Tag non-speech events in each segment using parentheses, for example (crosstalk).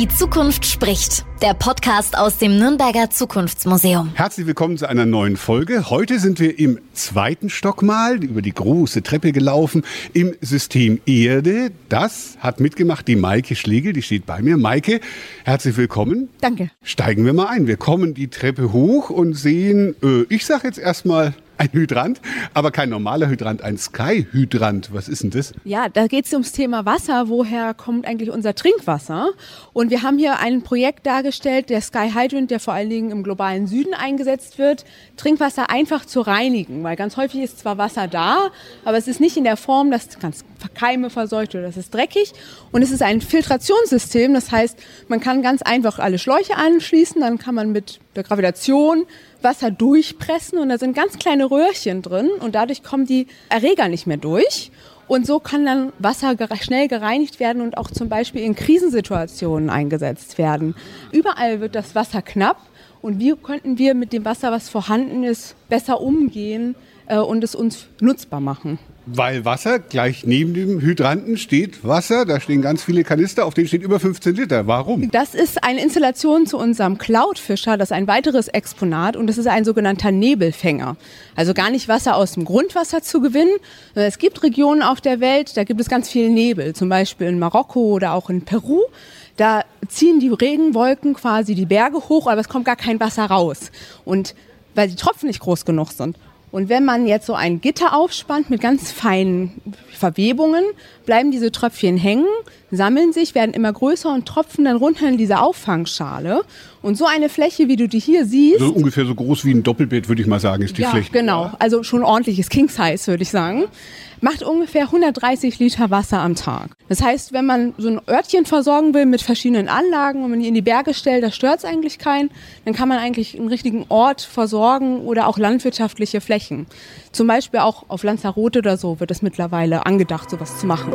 Die Zukunft spricht. Der Podcast aus dem Nürnberger Zukunftsmuseum. Herzlich willkommen zu einer neuen Folge. Heute sind wir im zweiten Stock mal über die große Treppe gelaufen im System Erde. Das hat mitgemacht die Maike Schlegel, die steht bei mir. Maike, herzlich willkommen. Danke. Steigen wir mal ein. Wir kommen die Treppe hoch und sehen, äh, ich sage jetzt erstmal ein Hydrant, aber kein normaler Hydrant, ein Sky-Hydrant. Was ist denn das? Ja, da geht es ums Thema Wasser. Woher kommt eigentlich unser Trinkwasser? Und wir haben hier ein Projekt dargestellt, der Sky Hydrant, der vor allen Dingen im globalen Süden eingesetzt wird, Trinkwasser einfach zu reinigen. Weil ganz häufig ist zwar Wasser da, aber es ist nicht in der Form, dass ganz Keime verseucht oder das ist dreckig. Und es ist ein Filtrationssystem. Das heißt, man kann ganz einfach alle Schläuche anschließen, dann kann man mit der Gravitation Wasser durchpressen und da sind ganz kleine Röhrchen drin und dadurch kommen die Erreger nicht mehr durch. Und so kann dann Wasser schnell gereinigt werden und auch zum Beispiel in Krisensituationen eingesetzt werden. Überall wird das Wasser knapp und wie könnten wir mit dem Wasser, was vorhanden ist, besser umgehen äh, und es uns nutzbar machen? Weil Wasser, gleich neben dem Hydranten steht Wasser, da stehen ganz viele Kanister, auf denen steht über 15 Liter. Warum? Das ist eine Installation zu unserem Cloudfischer, das ist ein weiteres Exponat und das ist ein sogenannter Nebelfänger. Also gar nicht Wasser aus dem Grundwasser zu gewinnen. Es gibt Regionen auf der Welt, da gibt es ganz viel Nebel, zum Beispiel in Marokko oder auch in Peru. Da ziehen die Regenwolken quasi die Berge hoch, aber es kommt gar kein Wasser raus. Und weil die Tropfen nicht groß genug sind. Und wenn man jetzt so ein Gitter aufspannt mit ganz feinen Verwebungen, bleiben diese Tröpfchen hängen, sammeln sich, werden immer größer und tropfen dann runter in diese Auffangschale. Und so eine Fläche, wie du die hier siehst. So ungefähr so groß wie ein Doppelbett, würde ich mal sagen, ist die ja, Fläche. Genau, also schon ordentliches King Size, würde ich sagen macht ungefähr 130 Liter Wasser am Tag. Das heißt, wenn man so ein Örtchen versorgen will mit verschiedenen Anlagen und man die in die Berge stellt, da stört es eigentlich keinen, dann kann man eigentlich einen richtigen Ort versorgen oder auch landwirtschaftliche Flächen. Zum Beispiel auch auf Lanzarote oder so wird es mittlerweile angedacht, sowas zu machen.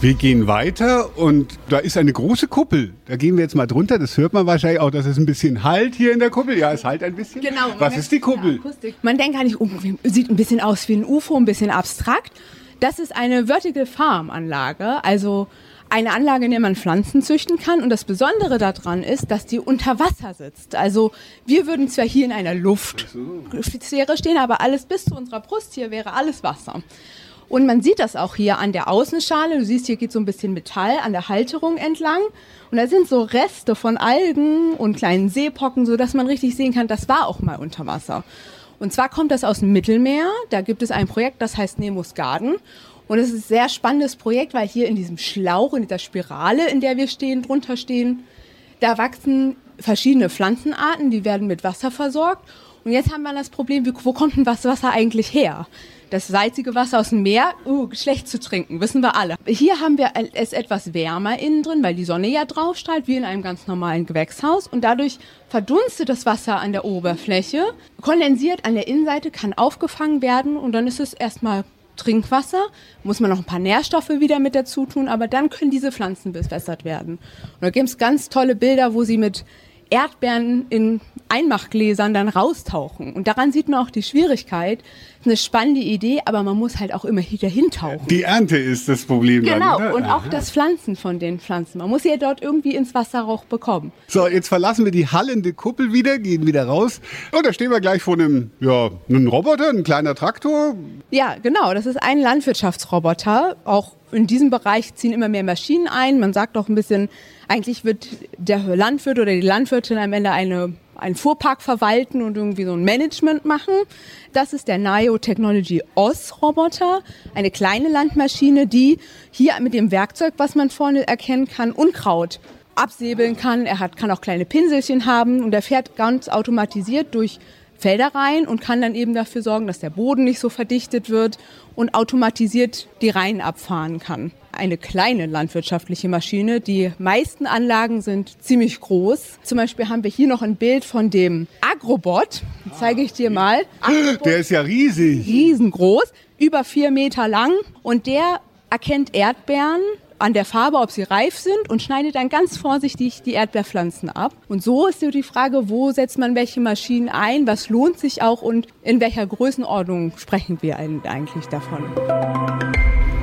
Wir gehen weiter und da ist eine große Kuppel. Da gehen wir jetzt mal drunter. Das hört man wahrscheinlich auch, dass es ein bisschen halt hier in der Kuppel. Ja, es halt ein bisschen. Genau. Was ist die Kuppel? Man denkt eigentlich, oh, sieht ein bisschen aus wie ein UFO, ein bisschen abstrakt. Das ist eine Vertical Farm Anlage, also eine Anlage, in der man Pflanzen züchten kann. Und das Besondere daran ist, dass die unter Wasser sitzt. Also wir würden zwar hier in einer Luftsphäre stehen, aber alles bis zu unserer Brust hier wäre alles Wasser. Und man sieht das auch hier an der Außenschale. Du siehst, hier geht so ein bisschen Metall an der Halterung entlang. Und da sind so Reste von Algen und kleinen Seepocken, sodass man richtig sehen kann, das war auch mal unter Wasser. Und zwar kommt das aus dem Mittelmeer. Da gibt es ein Projekt, das heißt Nemos Garden. Und es ist ein sehr spannendes Projekt, weil hier in diesem Schlauch, in dieser Spirale, in der wir stehen, drunter stehen, da wachsen verschiedene Pflanzenarten, die werden mit Wasser versorgt. Und jetzt haben wir das Problem, wo kommt denn das Wasser eigentlich her? Das salzige Wasser aus dem Meer, uh, schlecht zu trinken, wissen wir alle. Hier haben wir es etwas wärmer innen drin, weil die Sonne ja drauf strahlt, wie in einem ganz normalen Gewächshaus. Und dadurch verdunstet das Wasser an der Oberfläche, kondensiert an der Innenseite, kann aufgefangen werden und dann ist es erstmal Trinkwasser, muss man noch ein paar Nährstoffe wieder mit dazu tun, aber dann können diese Pflanzen bewässert werden. Und da gibt es ganz tolle Bilder, wo sie mit Erdbeeren in Einmachgläsern dann raustauchen. Und daran sieht man auch die Schwierigkeit. Das ist eine spannende Idee, aber man muss halt auch immer dahin tauchen. Die Ernte ist das Problem. Genau, dann, und auch das Pflanzen von den Pflanzen. Man muss sie ja dort irgendwie ins Wasser auch bekommen. So, jetzt verlassen wir die hallende Kuppel wieder, gehen wieder raus. Und da stehen wir gleich vor einem, ja, einem Roboter, ein kleiner Traktor. Ja, genau, das ist ein Landwirtschaftsroboter. Auch in diesem Bereich ziehen immer mehr Maschinen ein. Man sagt auch ein bisschen, eigentlich wird der Landwirt oder die Landwirtin am Ende eine, einen Fuhrpark verwalten und irgendwie so ein Management machen. Das ist der NIO Technology OS Roboter, eine kleine Landmaschine, die hier mit dem Werkzeug, was man vorne erkennen kann, Unkraut absäbeln kann. Er hat, kann auch kleine Pinselchen haben und er fährt ganz automatisiert durch Felder rein und kann dann eben dafür sorgen, dass der Boden nicht so verdichtet wird und automatisiert die Reihen abfahren kann eine kleine landwirtschaftliche Maschine. Die meisten Anlagen sind ziemlich groß. Zum Beispiel haben wir hier noch ein Bild von dem Agrobot. Das zeige ich dir mal. Agrobot, (gasps) der ist ja riesig. Riesengroß, über vier Meter lang. Und der erkennt Erdbeeren an der Farbe, ob sie reif sind und schneidet dann ganz vorsichtig die Erdbeerpflanzen ab. Und so ist die Frage, wo setzt man welche Maschinen ein, was lohnt sich auch und in welcher Größenordnung sprechen wir eigentlich davon.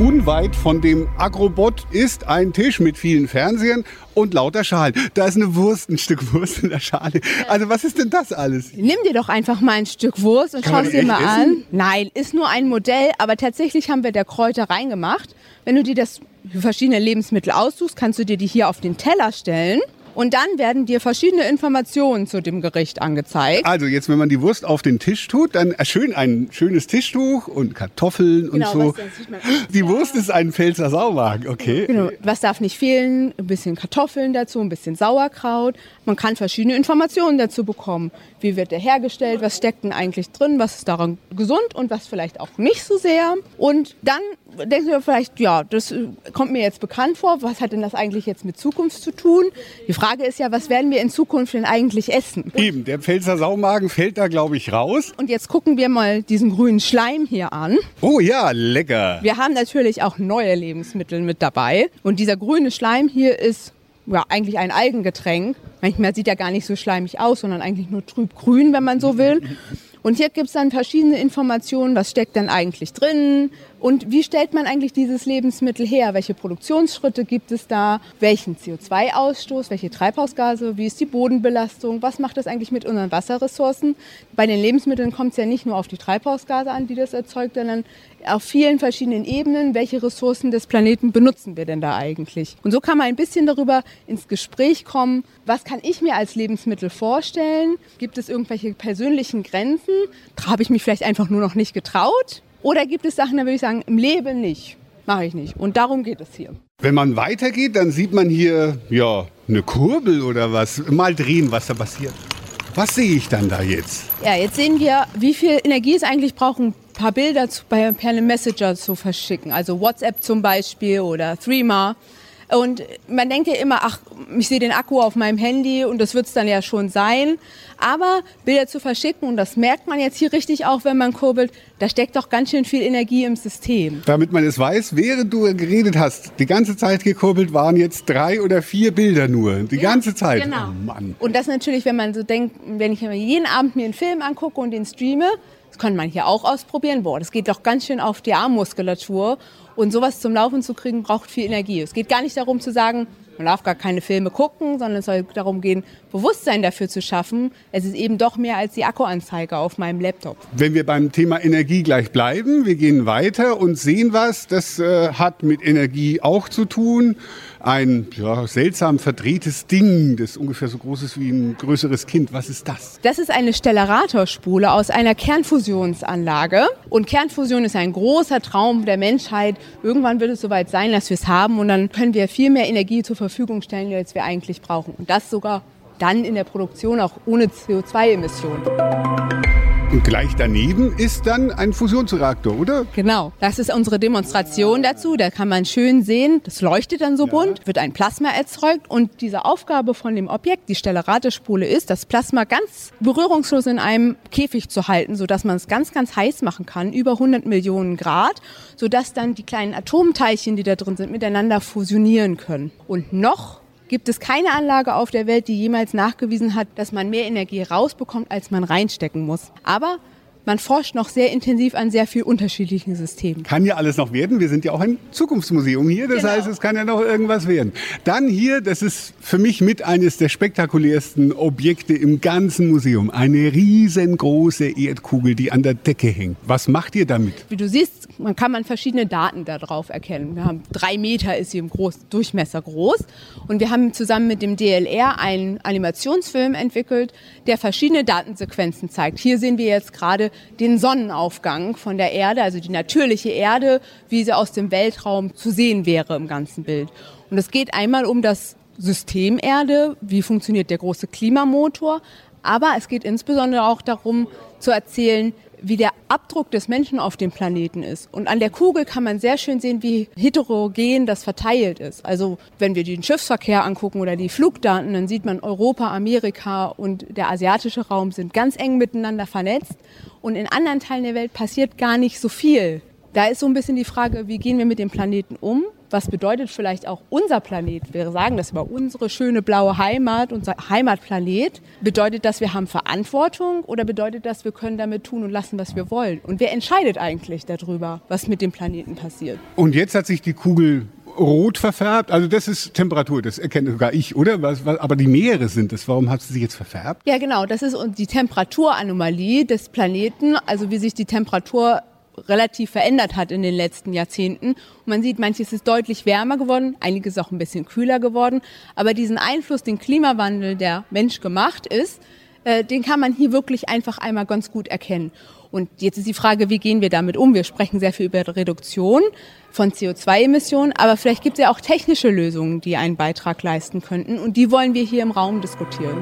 Unweit von dem Agrobot ist ein Tisch mit vielen Fernsehern und lauter Schalen. Da ist eine Wurst, ein Stück Wurst in der Schale. Also was ist denn das alles? Nimm dir doch einfach mal ein Stück Wurst und schau es dir mal essen? an. Nein, ist nur ein Modell, aber tatsächlich haben wir da Kräuter reingemacht. Wenn du dir das verschiedene Lebensmittel aussuchst, kannst du dir die hier auf den Teller stellen. Und dann werden dir verschiedene Informationen zu dem Gericht angezeigt. Also jetzt, wenn man die Wurst auf den Tisch tut, dann schön ein schönes Tischtuch und Kartoffeln genau, und so. Die Wurst ist ein Pfälzer Sauwagen, okay. Genau, was darf nicht fehlen? Ein bisschen Kartoffeln dazu, ein bisschen Sauerkraut. Man kann verschiedene Informationen dazu bekommen. Wie wird der hergestellt? Was steckt denn eigentlich drin? Was ist daran gesund und was vielleicht auch nicht so sehr? Und dann denkst du vielleicht, ja, das äh, kommt mir jetzt bekannt vor. Was hat denn das eigentlich jetzt mit Zukunft zu tun? Die Frage ist ja, was werden wir in Zukunft denn eigentlich essen? Eben, der Pfälzer Saumagen fällt da, glaube ich, raus. Und jetzt gucken wir mal diesen grünen Schleim hier an. Oh ja, lecker. Wir haben natürlich auch neue Lebensmittel mit dabei. Und dieser grüne Schleim hier ist ja, eigentlich ein Algengetränk. Manchmal sieht er gar nicht so schleimig aus, sondern eigentlich nur trüb-grün, wenn man so will. Und hier gibt es dann verschiedene Informationen, was steckt denn eigentlich drin und wie stellt man eigentlich dieses Lebensmittel her? Welche Produktionsschritte gibt es da? Welchen CO2-Ausstoß? Welche Treibhausgase? Wie ist die Bodenbelastung? Was macht das eigentlich mit unseren Wasserressourcen? Bei den Lebensmitteln kommt es ja nicht nur auf die Treibhausgase an, die das erzeugt, sondern auf vielen verschiedenen Ebenen, welche Ressourcen des Planeten benutzen wir denn da eigentlich? Und so kann man ein bisschen darüber ins Gespräch kommen, was kann ich mir als Lebensmittel vorstellen? Gibt es irgendwelche persönlichen Grenzen? Habe ich mich vielleicht einfach nur noch nicht getraut? Oder gibt es Sachen, da würde ich sagen, im Leben nicht? Mache ich nicht. Und darum geht es hier. Wenn man weitergeht, dann sieht man hier ja eine Kurbel oder was. Mal drehen, was da passiert. Was sehe ich dann da jetzt? Ja, jetzt sehen wir, wie viel Energie es eigentlich braucht, ein paar Bilder zu, per einem Messenger zu verschicken. Also WhatsApp zum Beispiel oder Threema. Und man denkt ja immer, ach, ich sehe den Akku auf meinem Handy und das wird es dann ja schon sein. Aber Bilder zu verschicken, und das merkt man jetzt hier richtig auch, wenn man kurbelt, da steckt doch ganz schön viel Energie im System. Damit man es weiß, während du geredet hast, die ganze Zeit gekurbelt waren jetzt drei oder vier Bilder nur. Die ja, ganze Zeit. Genau. Oh Mann. Und das natürlich, wenn man so denkt, wenn ich jeden Abend mir einen Film angucke und den streame, das kann man hier auch ausprobieren. Boah, das geht doch ganz schön auf die Armmuskulatur. Und sowas zum Laufen zu kriegen, braucht viel Energie. Es geht gar nicht darum zu sagen, man darf gar keine Filme gucken, sondern es soll darum gehen, Bewusstsein dafür zu schaffen. Es ist eben doch mehr als die Akkuanzeige auf meinem Laptop. Wenn wir beim Thema Energie gleich bleiben, wir gehen weiter und sehen was, das äh, hat mit Energie auch zu tun ein ja, seltsam verdrehtes Ding, das ungefähr so groß ist wie ein größeres Kind. Was ist das? Das ist eine Stellaratorspule aus einer Kernfusionsanlage. Und Kernfusion ist ein großer Traum der Menschheit. Irgendwann wird es soweit sein, dass wir es haben und dann können wir viel mehr Energie zur Verfügung stellen, als wir eigentlich brauchen. Und das sogar dann in der Produktion auch ohne CO2-Emissionen. Und gleich daneben ist dann ein Fusionsreaktor, oder? Genau. Das ist unsere Demonstration dazu. Da kann man schön sehen, das leuchtet dann so ja. bunt, wird ein Plasma erzeugt. Und diese Aufgabe von dem Objekt, die Stellaratorspule, ist, das Plasma ganz berührungslos in einem Käfig zu halten, sodass man es ganz, ganz heiß machen kann, über 100 Millionen Grad, sodass dann die kleinen Atomteilchen, die da drin sind, miteinander fusionieren können. Und noch gibt es keine Anlage auf der Welt, die jemals nachgewiesen hat, dass man mehr Energie rausbekommt, als man reinstecken muss. Aber man forscht noch sehr intensiv an sehr vielen unterschiedlichen Systemen. Kann ja alles noch werden. Wir sind ja auch ein Zukunftsmuseum hier. Das genau. heißt, es kann ja noch irgendwas werden. Dann hier, das ist für mich mit eines der spektakulärsten Objekte im ganzen Museum. Eine riesengroße Erdkugel, die an der Decke hängt. Was macht ihr damit? Wie du siehst, man kann man verschiedene Daten darauf erkennen. Wir haben drei Meter ist sie im Groß Durchmesser groß. Und wir haben zusammen mit dem DLR einen Animationsfilm entwickelt, der verschiedene Datensequenzen zeigt. Hier sehen wir jetzt gerade den Sonnenaufgang von der Erde, also die natürliche Erde, wie sie aus dem Weltraum zu sehen wäre im ganzen Bild. Und es geht einmal um das System Erde, wie funktioniert der große Klimamotor, aber es geht insbesondere auch darum zu erzählen, wie der Abdruck des Menschen auf dem Planeten ist. Und an der Kugel kann man sehr schön sehen, wie heterogen das verteilt ist. Also wenn wir den Schiffsverkehr angucken oder die Flugdaten, dann sieht man Europa, Amerika und der asiatische Raum sind ganz eng miteinander vernetzt. Und in anderen Teilen der Welt passiert gar nicht so viel. Da ist so ein bisschen die Frage, wie gehen wir mit dem Planeten um? Was bedeutet vielleicht auch unser Planet? Wir sagen das über unsere schöne blaue Heimat, unser Heimatplanet. Bedeutet das, wir haben Verantwortung oder bedeutet das, wir können damit tun und lassen, was wir wollen? Und wer entscheidet eigentlich darüber, was mit dem Planeten passiert? Und jetzt hat sich die Kugel rot verfärbt. Also das ist Temperatur, das erkenne sogar ich, oder? Was, was, aber die Meere sind es. Warum hat sie sich jetzt verfärbt? Ja, genau. Das ist die Temperaturanomalie des Planeten. Also wie sich die Temperatur relativ verändert hat in den letzten Jahrzehnten. Und man sieht, manches ist deutlich wärmer geworden, einiges auch ein bisschen kühler geworden. Aber diesen Einfluss, den Klimawandel, der Mensch gemacht ist, äh, den kann man hier wirklich einfach einmal ganz gut erkennen. Und jetzt ist die Frage, wie gehen wir damit um? Wir sprechen sehr viel über Reduktion von CO2-Emissionen, aber vielleicht gibt es ja auch technische Lösungen, die einen Beitrag leisten könnten. Und die wollen wir hier im Raum diskutieren.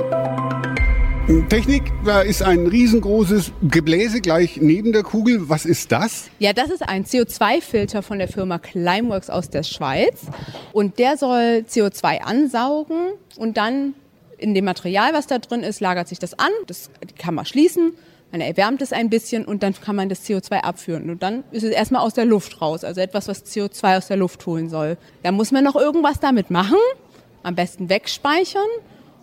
Technik, da ist ein riesengroßes Gebläse gleich neben der Kugel. Was ist das? Ja, das ist ein CO2-Filter von der Firma Climeworks aus der Schweiz. Und der soll CO2 ansaugen und dann in dem Material, was da drin ist, lagert sich das an. Das kann man schließen. Man erwärmt es ein bisschen und dann kann man das CO2 abführen. Und dann ist es erstmal aus der Luft raus. Also etwas, was CO2 aus der Luft holen soll. Da muss man noch irgendwas damit machen. Am besten wegspeichern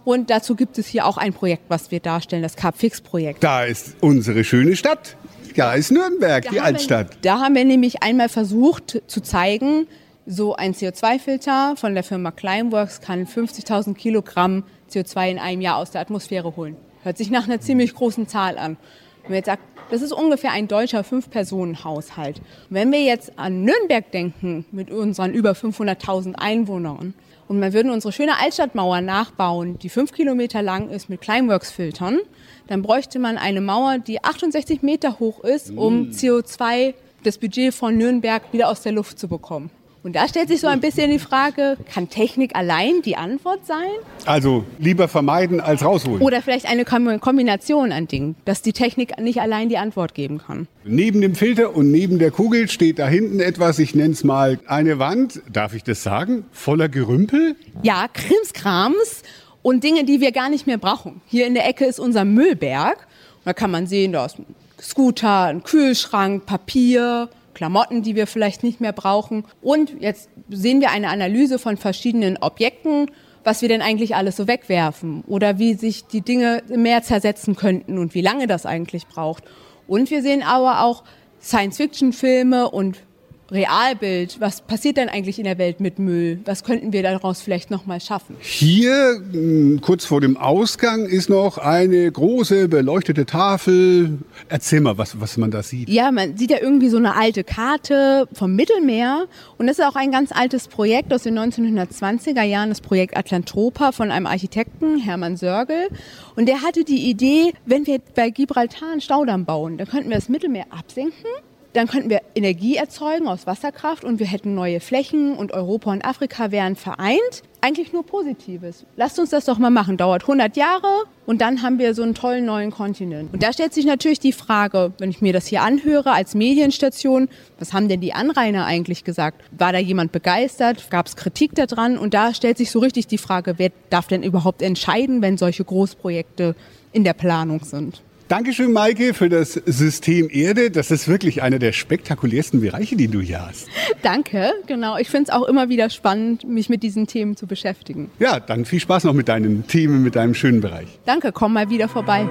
und dazu gibt es hier auch ein Projekt, was wir darstellen, das Carpfix-Projekt. Da ist unsere schöne Stadt. Da ist Nürnberg, da die Altstadt. Wir, da haben wir nämlich einmal versucht zu zeigen, so ein CO2-Filter von der Firma Climeworks kann 50.000 Kilogramm CO2 in einem Jahr aus der Atmosphäre holen. Hört sich nach einer ziemlich großen Zahl an. Wenn man jetzt sagt, das ist ungefähr ein deutscher Fünf-Personen-Haushalt. Wenn wir jetzt an Nürnberg denken, mit unseren über 500.000 Einwohnern, und wir würden unsere schöne Altstadtmauer nachbauen, die fünf Kilometer lang ist mit Climeworks-Filtern, dann bräuchte man eine Mauer, die 68 Meter hoch ist, um mm. CO2, das Budget von Nürnberg, wieder aus der Luft zu bekommen. Und da stellt sich so ein bisschen die Frage, kann Technik allein die Antwort sein? Also lieber vermeiden als rausholen. Oder vielleicht eine Kombination an Dingen, dass die Technik nicht allein die Antwort geben kann. Neben dem Filter und neben der Kugel steht da hinten etwas, ich nenne es mal eine Wand, darf ich das sagen, voller Gerümpel? Ja, Krimskrams und Dinge, die wir gar nicht mehr brauchen. Hier in der Ecke ist unser Müllberg. Da kann man sehen, da ist ein Scooter, ein Kühlschrank, Papier, Klamotten, die wir vielleicht nicht mehr brauchen. Und jetzt sehen wir eine Analyse von verschiedenen Objekten, was wir denn eigentlich alles so wegwerfen oder wie sich die Dinge mehr zersetzen könnten und wie lange das eigentlich braucht. Und wir sehen aber auch Science-Fiction-Filme und Realbild. Was passiert denn eigentlich in der Welt mit Müll? Was könnten wir daraus vielleicht noch mal schaffen? Hier, hm, kurz vor dem Ausgang, ist noch eine große beleuchtete Tafel. Erzähl mal, was, was man da sieht. Ja, man sieht ja irgendwie so eine alte Karte vom Mittelmeer. Und das ist auch ein ganz altes Projekt aus den 1920er Jahren, das Projekt Atlantropa von einem Architekten, Hermann Sörgel. Und der hatte die Idee, wenn wir bei Gibraltar einen Staudamm bauen, dann könnten wir das Mittelmeer absenken dann könnten wir Energie erzeugen aus Wasserkraft und wir hätten neue Flächen und Europa und Afrika wären vereint. Eigentlich nur Positives. Lasst uns das doch mal machen. Dauert 100 Jahre und dann haben wir so einen tollen neuen Kontinent. Und da stellt sich natürlich die Frage, wenn ich mir das hier anhöre als Medienstation, was haben denn die Anrainer eigentlich gesagt? War da jemand begeistert? Gab es Kritik daran? Und da stellt sich so richtig die Frage, wer darf denn überhaupt entscheiden, wenn solche Großprojekte in der Planung sind? Dankeschön, Maike, für das System Erde. Das ist wirklich einer der spektakulärsten Bereiche, die du hier hast. Danke, genau. Ich finde es auch immer wieder spannend, mich mit diesen Themen zu beschäftigen. Ja, dann viel Spaß noch mit deinen Themen, mit deinem schönen Bereich. Danke, komm mal wieder vorbei.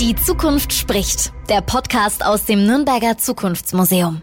Die Zukunft spricht. Der Podcast aus dem Nürnberger Zukunftsmuseum.